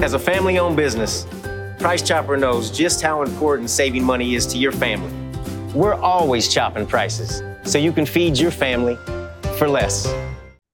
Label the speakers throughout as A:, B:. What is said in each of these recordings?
A: As a family owned business, Price Chopper knows just how important saving money is to your family. We're always chopping prices so you can feed your family for less.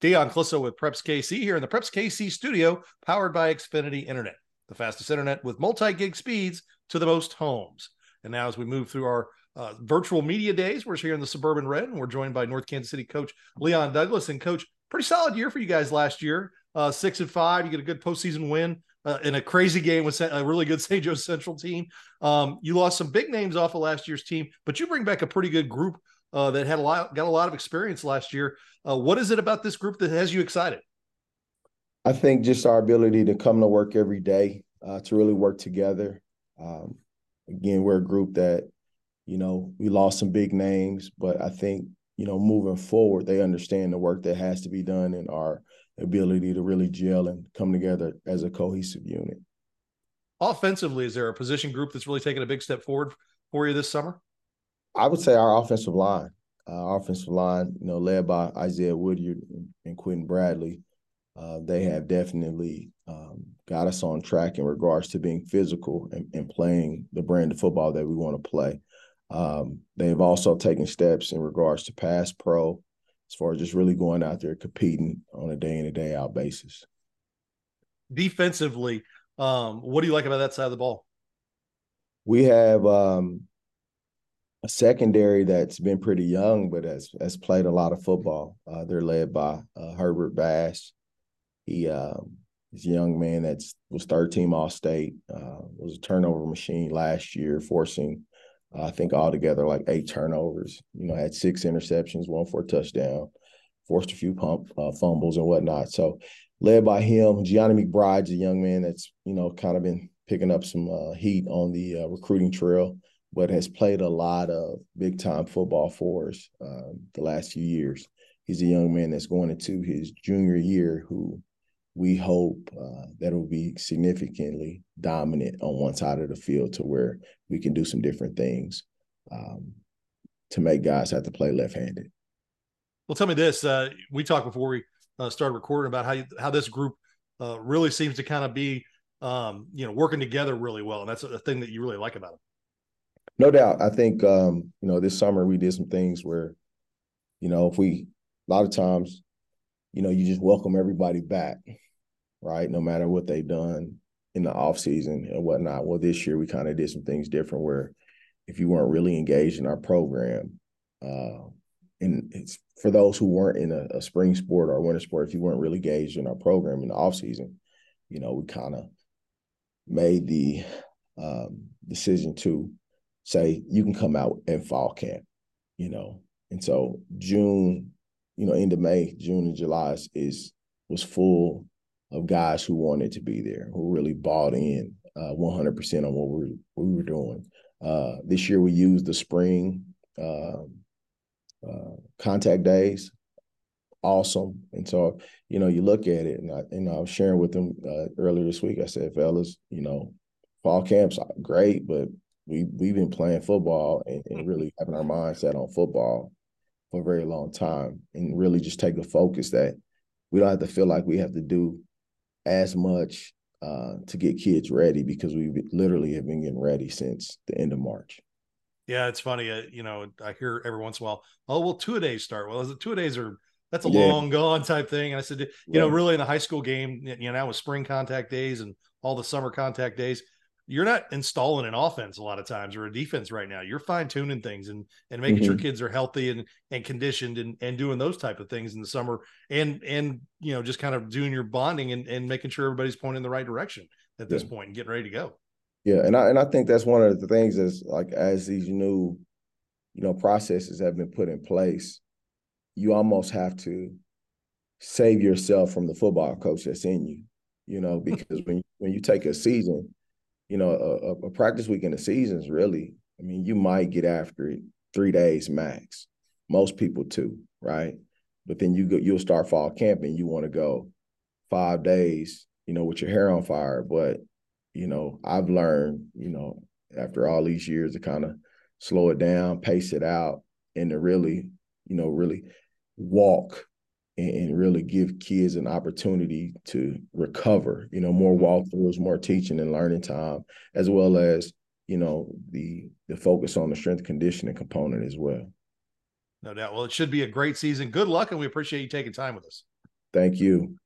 B: Dion Clisso with Preps KC here in the Preps KC studio, powered by Xfinity Internet, the fastest internet with multi gig speeds to the most homes. And now, as we move through our uh, virtual media days, we're here in the Suburban Red, and we're joined by North Kansas City coach Leon Douglas. And coach, pretty solid year for you guys last year. Uh, six and five, you get a good postseason win uh, in a crazy game with a really good St. Joe Central team. Um, you lost some big names off of last year's team, but you bring back a pretty good group uh, that had a lot, got a lot of experience last year. Uh, what is it about this group that has you excited?
C: I think just our ability to come to work every day, uh, to really work together. Um, again, we're a group that, you know, we lost some big names, but I think, you know, moving forward, they understand the work that has to be done and our ability to really gel and come together as a cohesive unit.
B: Offensively, is there a position group that's really taken a big step forward for you this summer?
C: I would say our offensive line. Uh, our offensive line, you know, led by Isaiah Woodyard and Quentin Bradley, uh, they have definitely um, got us on track in regards to being physical and, and playing the brand of football that we want to play. Um, they've also taken steps in regards to pass pro, as far as just really going out there competing on a day in and day out basis.
B: Defensively, um, what do you like about that side of the ball?
C: We have um, a secondary that's been pretty young, but has has played a lot of football. Uh, they're led by uh, Herbert Bass. He um, is a young man that's was third team All State. Uh, was a turnover machine last year, forcing I think altogether like eight turnovers. You know, had six interceptions, one for a touchdown, forced a few pump uh, fumbles and whatnot. So led by him, Gianni McBride's a young man that's you know kind of been picking up some uh, heat on the uh, recruiting trail, but has played a lot of big time football for us um, the last few years. He's a young man that's going into his junior year who we hope uh, that will be significantly dominant on one side of the field to where we can do some different things um, to make guys have to play left-handed.
B: Well, tell me this: uh, we talked before we uh, started recording about how you, how this group uh, really seems to kind of be, um, you know, working together really well, and that's a thing that you really like about it.
C: No doubt. I think um, you know this summer we did some things where, you know, if we a lot of times, you know, you just welcome everybody back right? No matter what they've done in the off season and whatnot. Well, this year we kind of did some things different where if you weren't really engaged in our program, uh, and it's for those who weren't in a, a, spring sport or a winter sport, if you weren't really engaged in our program in the off season, you know, we kind of made the um, decision to say you can come out in fall camp, you know, and so June, you know, end of May, June and July is, is was full of guys who wanted to be there, who really bought in uh, 100% on what we, what we were doing. Uh, this year we used the spring uh, uh, contact days. Awesome. And so, you know, you look at it, and I, and I was sharing with them uh, earlier this week. I said, fellas, you know, fall camps great, but we we've been playing football and, and really having our mindset on football for a very long time, and really just take the focus that we don't have to feel like we have to do as much uh, to get kids ready because we literally have been getting ready since the end of March.
B: Yeah, it's funny. Uh, you know, I hear every once in a while, oh, well, two a days start. Well, the two a days are that's a yeah. long gone type thing. And I said, you know, really in the high school game, you know, now with spring contact days and all the summer contact days, you're not installing an offense a lot of times or a defense right now. You're fine tuning things and and making mm-hmm. sure kids are healthy and and conditioned and and doing those type of things in the summer and and you know just kind of doing your bonding and and making sure everybody's pointing in the right direction at this yeah. point and getting ready to go.
C: Yeah, and I and I think that's one of the things is like as these new, you know, processes have been put in place, you almost have to save yourself from the football coach that's in you, you know, because when when you take a season you know, a, a practice week in the season is really, I mean, you might get after it three days max. Most people two, right? But then you go, you'll start fall camping. You want to go five days, you know, with your hair on fire. But you know, I've learned, you know, after all these years to kind of slow it down, pace it out, and to really, you know, really walk and, and really give kids an opportunity to recover. You know, more mm-hmm. walkthroughs, more teaching and learning time, as well as you know the the focus on the strength conditioning component as well.
B: No doubt. Well, it should be a great season. Good luck, and we appreciate you taking time with us.
C: Thank you.